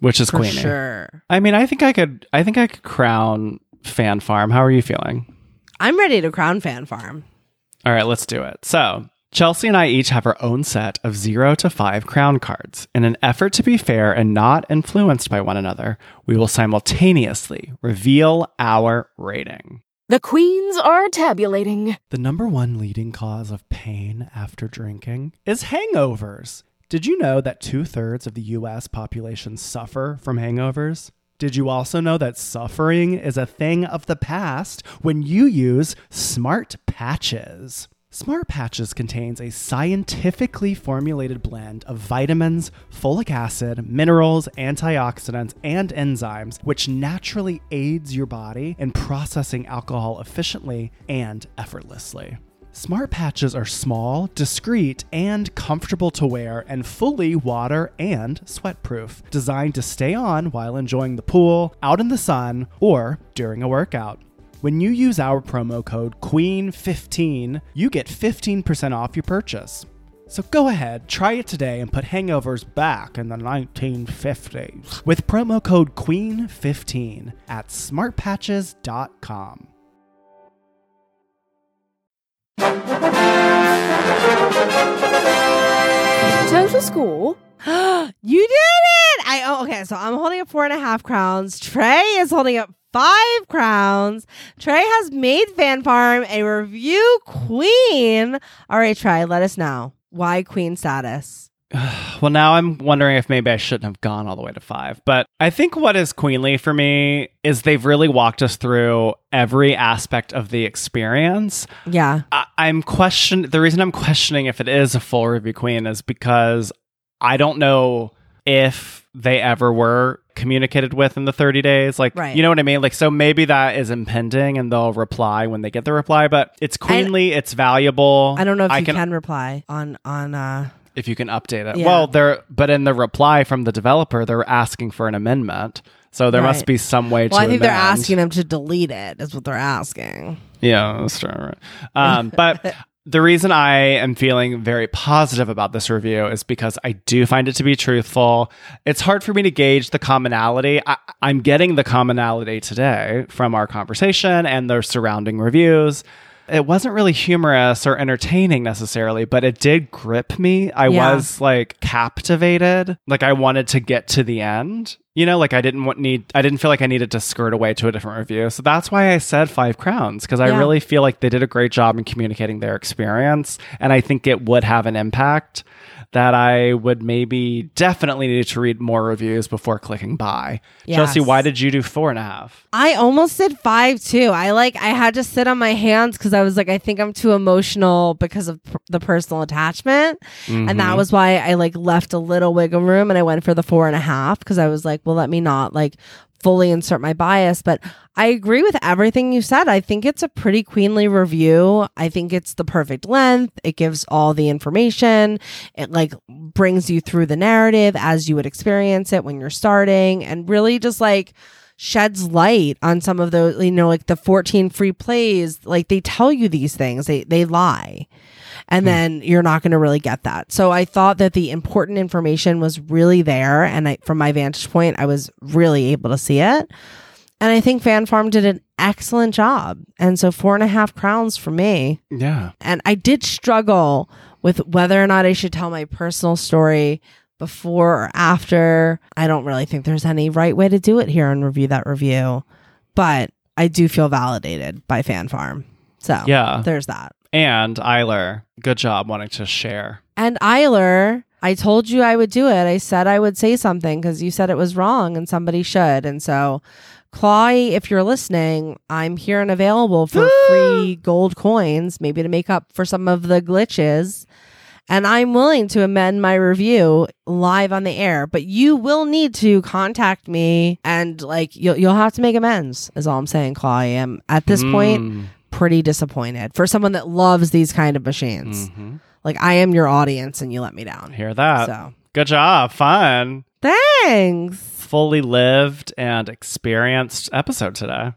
Speaker 2: which is Queenie.
Speaker 3: sure.
Speaker 2: I mean, I think I could I think I could crown Fan Farm. How are you feeling?
Speaker 3: I'm ready to crown Fan Farm.
Speaker 2: All right, let's do it. So, Chelsea and I each have our own set of 0 to 5 crown cards. In an effort to be fair and not influenced by one another, we will simultaneously reveal our rating.
Speaker 4: The queens are tabulating.
Speaker 2: The number one leading cause of pain after drinking is hangovers. Did you know that two thirds of the US population suffer from hangovers? Did you also know that suffering is a thing of the past when you use smart patches? Smart Patches contains a scientifically formulated blend of vitamins, folic acid, minerals, antioxidants, and enzymes, which naturally aids your body in processing alcohol efficiently and effortlessly. Smart patches are small, discreet, and comfortable to wear, and fully water and sweat proof, designed to stay on while enjoying the pool, out in the sun, or during a workout. When you use our promo code QUEEN15, you get 15% off your purchase. So go ahead, try it today and put hangovers back in the 1950s with promo code QUEEN15 at smartpatches.com.
Speaker 4: Total score
Speaker 3: You did it! I oh, okay. So I'm holding up four and a half crowns. Trey is holding up five crowns. Trey has made Fan Farm a review queen. All right, Trey, let us know why queen status.
Speaker 2: Well, now I'm wondering if maybe I shouldn't have gone all the way to five. But I think what is queenly for me is they've really walked us through every aspect of the experience.
Speaker 3: Yeah,
Speaker 2: I- I'm question. The reason I'm questioning if it is a full review queen is because I don't know if they ever were communicated with in the 30 days. Like,
Speaker 3: Right.
Speaker 2: you know what I mean? Like, so maybe that is impending and they'll reply when they get the reply. But it's queenly. it's valuable.
Speaker 3: I don't know if
Speaker 2: I
Speaker 3: you can, reply on on. uh
Speaker 2: if you can update it.
Speaker 3: Yeah.
Speaker 2: Well, they're but in the reply from the developer, they're asking for an amendment. So there must be some way
Speaker 3: Well,
Speaker 2: to.
Speaker 3: I think they're asking them to delete it. Is what they're asking.
Speaker 2: Yeah, that's true. Right. Um, but the reason I am feeling very positive about this review is because I do find it to be truthful. It's hard for me to gauge the commonality. I, I'm getting the commonality today from our conversation and the surrounding reviews. It wasn't really humorous or entertaining necessarily, but it did grip me. I
Speaker 3: Yeah.
Speaker 2: was like captivated. Like I wanted to get to the end. You know, like I didn't want need I didn't feel like I needed to skirt away to a different review. So that's why I said 5 crowns because I
Speaker 3: Yeah.
Speaker 2: really feel like they did a great job in communicating their experience and I think it would have an impact. That I would maybe definitely need to read more reviews before clicking buy. Chelsea, why did you do four and a half?
Speaker 3: I almost did five too. I like I had to sit on my hands because I was like I think I'm too emotional because of the personal attachment, and that
Speaker 2: Mhm.
Speaker 3: was why I like left a little wiggle room and I went for the four and a half because I was like, well, let me not like fully insert my bias. But I agree with everything you said. I think it's a pretty queenly review. I think it's the perfect length. It gives all the information. It like brings you through the narrative as you would experience it when you're starting, and really just like sheds light on some of those you know like the 14 free plays like they tell you these things they they lie and hmm. then you're not going to really get that so i thought that the important information was really there and I, from my vantage point i was really able to see it and i think fan farm did an excellent job and so four and a half crowns for me
Speaker 2: Yeah.
Speaker 3: and I did struggle with whether or not I should tell my personal story before or after. I don't really think there's any right way to do it here and review that review, but I do feel validated by Fan Farm. So
Speaker 2: Yeah.
Speaker 3: there's that.
Speaker 2: And Eiler, good job wanting to share.
Speaker 3: And Eiler, I told you I would do it. I said I would say something because you said it was wrong and somebody should. And so, Clay, if you're listening, I'm here and available for free gold coins, maybe to make up for some of the glitches. And I'm willing to amend my review live on the air, but you will need to contact me and like you'll you'll have to make amends. Is all I'm saying, Clay. I'm at this point
Speaker 2: Mm.
Speaker 3: Pretty disappointed for someone that loves these kind of machines.
Speaker 2: Mhm.
Speaker 3: Like I am your audience and you let me down.
Speaker 2: Hear that.
Speaker 3: So
Speaker 2: Good job. Fun.
Speaker 3: thanks.
Speaker 2: Fully lived and experienced episode today.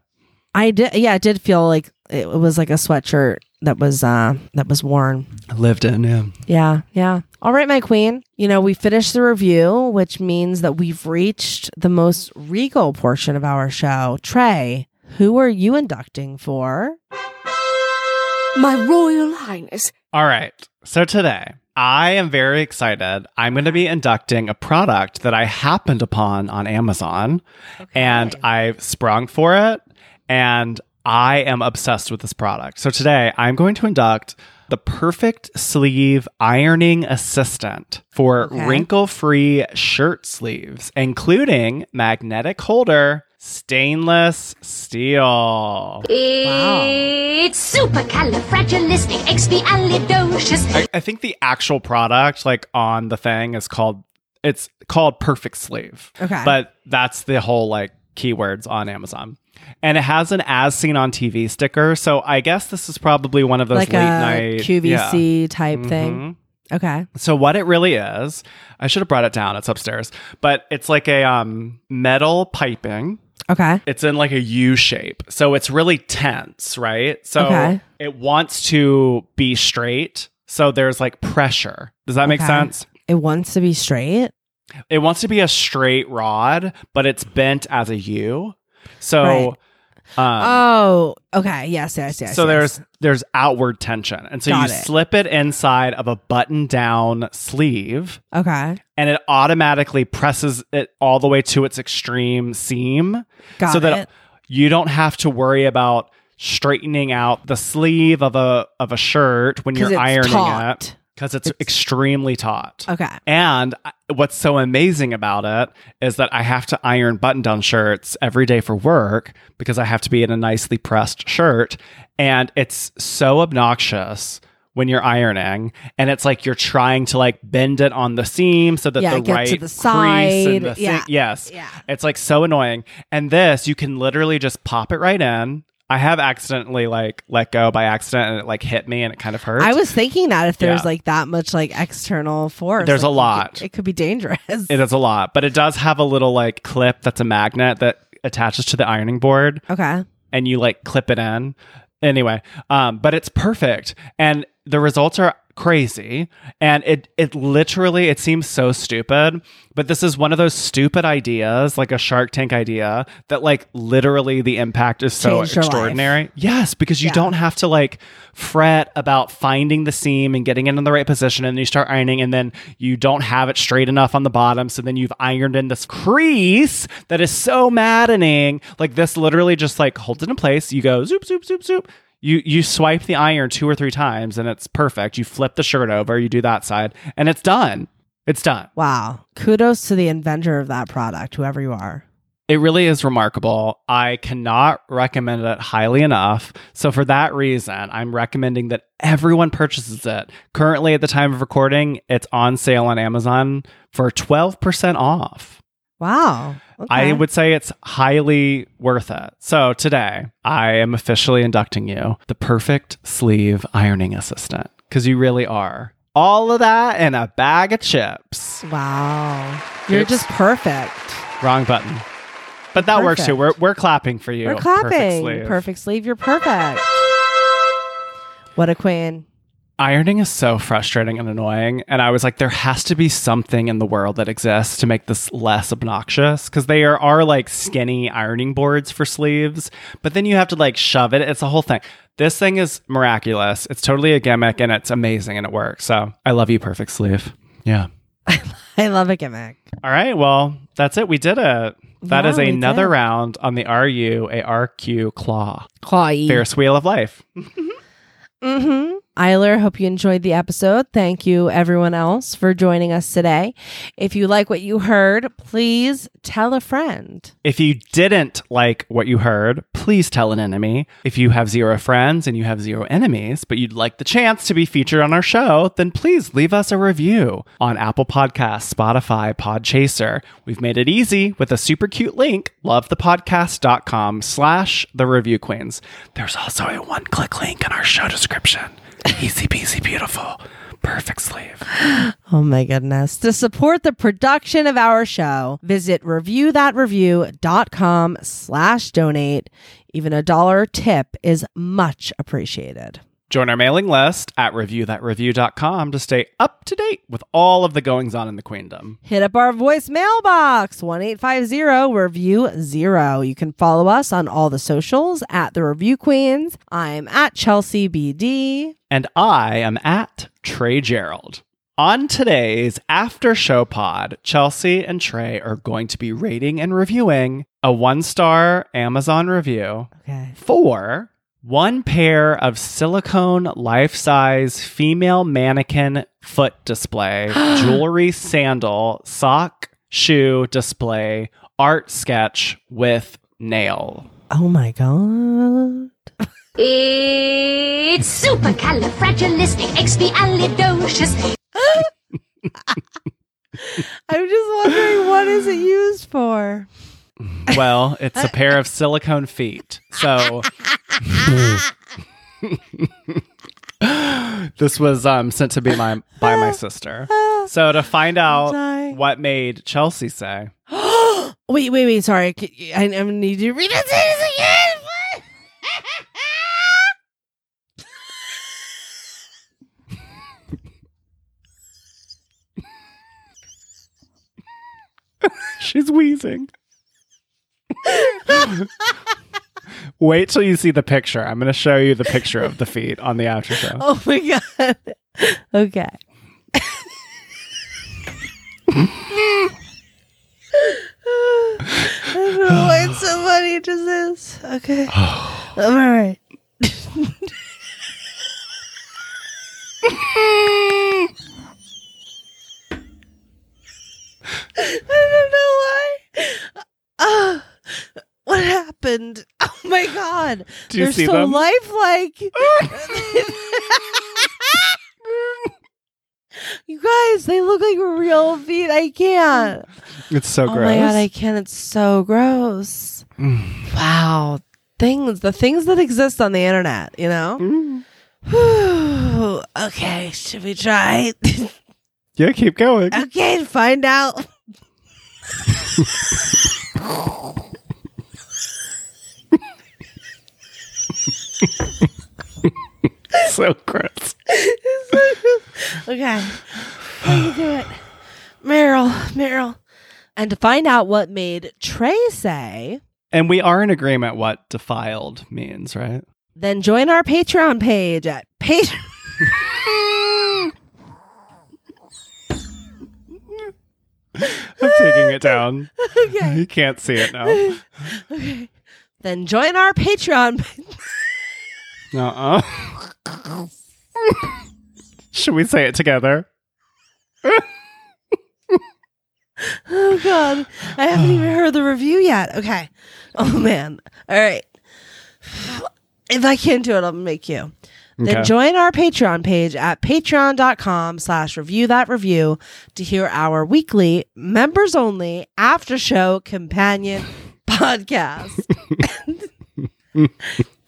Speaker 3: I did yeah, it did feel like it was like a sweatshirt that was uh that was worn.
Speaker 2: Lived in, yeah.
Speaker 3: Yeah, yeah. All right, my queen. You know, we finished the review, which means that we've reached the most regal portion of our show. Trey, who are you inducting for?
Speaker 4: My Royal Highness.
Speaker 2: All right. So today, I am very excited. I'm going to be inducting a product that I happened upon on Amazon and I've sprung for it and I am obsessed with this product. So today, I'm going to induct the perfect sleeve ironing assistant for
Speaker 3: Okay.
Speaker 2: wrinkle free shirt sleeves, including magnetic holder, stainless steel.
Speaker 5: It's supercalifragilisticexpialidocious.
Speaker 2: I, I think the actual product, like on the thing, is called it's called Perfect Sleeve.
Speaker 3: Okay.
Speaker 2: But that's the whole like keywords on Amazon. And it has an as seen on TV sticker. So I guess this is probably one of those
Speaker 3: like
Speaker 2: late
Speaker 3: a
Speaker 2: night
Speaker 3: QVC type
Speaker 2: yeah.
Speaker 3: thing. Okay.
Speaker 2: So what it really is, I should have brought it down. It's upstairs. But it's like a um metal piping.
Speaker 3: Okay.
Speaker 2: It's in like a U shape. So it's really tense, right? So
Speaker 3: Okay.
Speaker 2: it wants to be straight. So there's like pressure. Does that make sense?
Speaker 3: It wants to be straight.
Speaker 2: It wants to be a straight rod, but it's bent as a U. So
Speaker 3: Right.
Speaker 2: Um,
Speaker 3: oh, okay. Yes, yes, yes.
Speaker 2: so
Speaker 3: yes.
Speaker 2: there's there's outward tension. And so
Speaker 3: Got
Speaker 2: you
Speaker 3: it.
Speaker 2: slip it inside of a button down sleeve
Speaker 3: Okay.
Speaker 2: and it automatically presses it all the way to its extreme seam
Speaker 3: Got
Speaker 2: so that
Speaker 3: it.
Speaker 2: you don't have to worry about straightening out the sleeve of a of a shirt when you're ironing
Speaker 3: taut.
Speaker 2: it because it's,
Speaker 3: It's-
Speaker 2: extremely taut.
Speaker 3: Okay.
Speaker 2: And what's so amazing about it is that I have to iron button down shirts every day for work because I have to be in a nicely pressed shirt. And it's so obnoxious when you're ironing. And it's like you're trying to like bend it on the seam so that
Speaker 3: Yeah,
Speaker 2: the
Speaker 3: get to
Speaker 2: right
Speaker 3: the
Speaker 2: crease
Speaker 3: side.
Speaker 2: and the
Speaker 3: Yeah.
Speaker 2: yes.
Speaker 3: Yeah.
Speaker 2: It's like so annoying. And this, you can literally just pop it right in. I have accidentally like let go by accident and it like hit me and it kind of hurt.
Speaker 3: I was thinking that if there's
Speaker 2: Yeah.
Speaker 3: like that much like external force,
Speaker 2: There's
Speaker 3: like,
Speaker 2: a
Speaker 3: it
Speaker 2: lot.
Speaker 3: could- It could be dangerous.
Speaker 2: It is a lot, but it does have a little like clip that's a magnet that attaches to the ironing board
Speaker 3: okay.
Speaker 2: and you like clip it in. Anyway, um, but it's perfect and the results are crazy. And it it literally it seems so stupid but this is one of those stupid ideas like a shark tank idea that like literally the impact is so extraordinary. Yes because you
Speaker 3: Yeah.
Speaker 2: don't have to like fret about finding the seam and getting it in the right position and you start ironing and then you don't have it straight enough on the bottom so then you've ironed in this crease that is so maddening. Like this literally just like holds it in place. You go zoop zoop zoop zoop You you swipe the iron two or three times and it's perfect. You flip the shirt over, you do that side, and it's done. It's done.
Speaker 3: Wow. Kudos to the inventor of that product, whoever you are.
Speaker 2: It really is remarkable. I cannot recommend it highly enough. So, for that reason, I'm recommending that everyone purchases it. Currently, at the time of recording, it's on sale on Amazon for 12% off.
Speaker 3: Wow. Okay.
Speaker 2: I would say it's highly worth it. So, today, I am officially inducting you the perfect sleeve ironing assistant because you really are. All of that in a bag of chips.
Speaker 3: Wow. You're
Speaker 2: Oops.
Speaker 3: just perfect.
Speaker 2: Wrong button. But that works too. We're, we're clapping for you.
Speaker 3: We're clapping.
Speaker 2: Perfect sleeve.
Speaker 3: Perfect sleeve. You're perfect. What a queen.
Speaker 2: Ironing is so frustrating and annoying. And I was like, there has to be something in the world that exists to make this less obnoxious because they are, are like skinny ironing boards for sleeves, but then you have to like shove it. It's a whole thing. This thing is miraculous. It's totally a gimmick and it's amazing and it works. So I love you, Perfect Sleeve. Yeah.
Speaker 3: I love a gimmick.
Speaker 2: All right. Well, that's it. We did it. That
Speaker 3: Yeah,
Speaker 2: is another round on the RU, a RQ claw.
Speaker 3: Clawee.
Speaker 2: Ferris wheel of life.
Speaker 3: Mm-hmm. Eiler, hope you enjoyed the episode. Thank you, everyone else, for joining us today. If you like what you heard, please tell a friend.
Speaker 2: If you didn't like what you heard, please tell an enemy. If you have zero friends and you have zero enemies, but you'd like the chance to be featured on our show, then please leave us a review on Apple Podcasts, Spotify, Podchaser. We've made it easy with a super cute link, lovethepodcast.com slash the review queens. There's also a one-click link in our show description. Easy peasy beautiful. Perfect sleeve.
Speaker 3: Oh my goodness. To support the production of our show, visit reviewthatreview.com slash donate. Even a dollar tip is much appreciated.
Speaker 2: Join our mailing list at reviewthatreview.com to stay up to date with all of the goings on in the queendom.
Speaker 3: Hit up our voicemail box, 1850 review zero. You can follow us on all the socials at the review queens. I'm at Chelsea BD.
Speaker 2: And I am at Trey Gerald. On today's after show pod, Chelsea and Trey are going to be rating and reviewing a one star Amazon review
Speaker 3: Okay.
Speaker 2: for one pair of silicone life size female mannequin foot display, jewelry, sandal, sock, shoe display, art sketch with nail.
Speaker 3: Oh my God.
Speaker 5: It's supercalifragilisticexpialidocious.
Speaker 3: I'm just wondering what is it used for?
Speaker 2: Well, it's a pair of silicone feet. So this was um, sent to be my by my sister. So to find out what made Chelsea say,
Speaker 3: wait, wait, wait. Sorry. C- I, I need you to read this again.
Speaker 2: she's wheezing. Wait till you see the picture. I'm going to show you the picture of the feet on the after show.
Speaker 3: Oh my God. Okay. I don't know why it's so funny. It just is. Okay. I'm all right. I don't know why. Ah, what happened? Oh my god!
Speaker 2: Do you
Speaker 3: They're
Speaker 2: see
Speaker 3: so
Speaker 2: them?
Speaker 3: lifelike. you guys, they look like real feet. I can't.
Speaker 2: It's so
Speaker 3: oh
Speaker 2: gross.
Speaker 3: my god, I can't. It's so gross.
Speaker 2: Mm.
Speaker 3: Wow, things, the things that exist on the internet. You know.
Speaker 2: Mm.
Speaker 3: Whew. okay, should we try?
Speaker 2: Yeah, keep going.
Speaker 3: okay, find out.
Speaker 2: so gross.
Speaker 3: okay, how you do it, Meryl? Meryl. And to find out what made Trey say,
Speaker 2: And we are in agreement what defiled means, right?
Speaker 3: then join our Patreon page at Patreon.
Speaker 2: I'm taking it down.
Speaker 3: okay.
Speaker 2: You can't see it now.
Speaker 3: okay. Then join our Patreon.
Speaker 2: Uh uh Should we say it together?
Speaker 3: Oh god. I haven't even heard the review yet. Okay. Oh man. All right. If I can't do it, I'll make you. Then join our Patreon page at patreon.com slash review that review to hear our weekly members only after show companion podcast.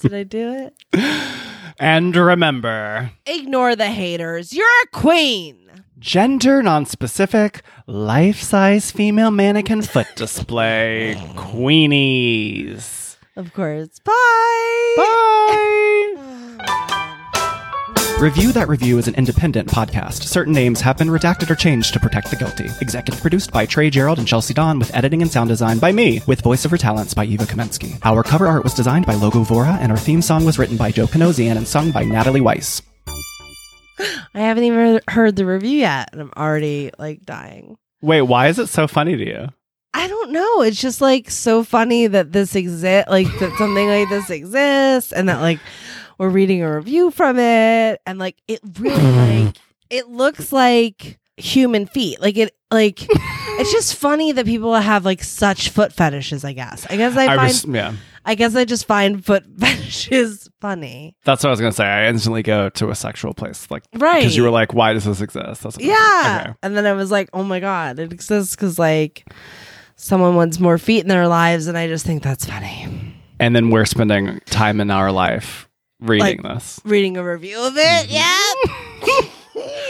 Speaker 3: Did I do it?
Speaker 2: And remember,
Speaker 3: Ignore the haters. You're a queen.
Speaker 2: gender non-specific, life-size female mannequin foot display. Queenies.
Speaker 3: Of course. Bye.
Speaker 2: Bye. Review That Review is an independent podcast. Certain names have been redacted or changed to protect the guilty. Executive produced by Trey Gerald and Chelsea Don, with editing and sound design by me, with voiceover talents by Eva Kamensky. Our cover art was designed by Logo Vora, and our theme song was written by Joe Panosian and sung by Natalie Weiss.
Speaker 3: I haven't even heard the review yet, and I'm already like dying.
Speaker 2: Wait, why is it so funny to you?
Speaker 3: I don't know. It's just like so funny that this exists, like that something like this exists, and that like we're reading a review from it, and like it really like it looks like human feet. Like it, like it's just funny that people have like such foot fetishes. I guess. I guess I,
Speaker 2: I
Speaker 3: find.
Speaker 2: yeah.
Speaker 3: I guess I just find foot fetishes funny.
Speaker 2: That's what I was gonna say. I instantly go to a sexual place, like
Speaker 3: Right.
Speaker 2: because you were like, "Why does this exist?" That's what
Speaker 3: Yeah.
Speaker 2: Okay.
Speaker 3: And then I was like, oh my God, it exists because like someone wants more feet in their lives. And I just think that's funny.
Speaker 2: And then we're spending time in our life reading like, this,
Speaker 3: reading a review of it. Mm-hmm. Yeah.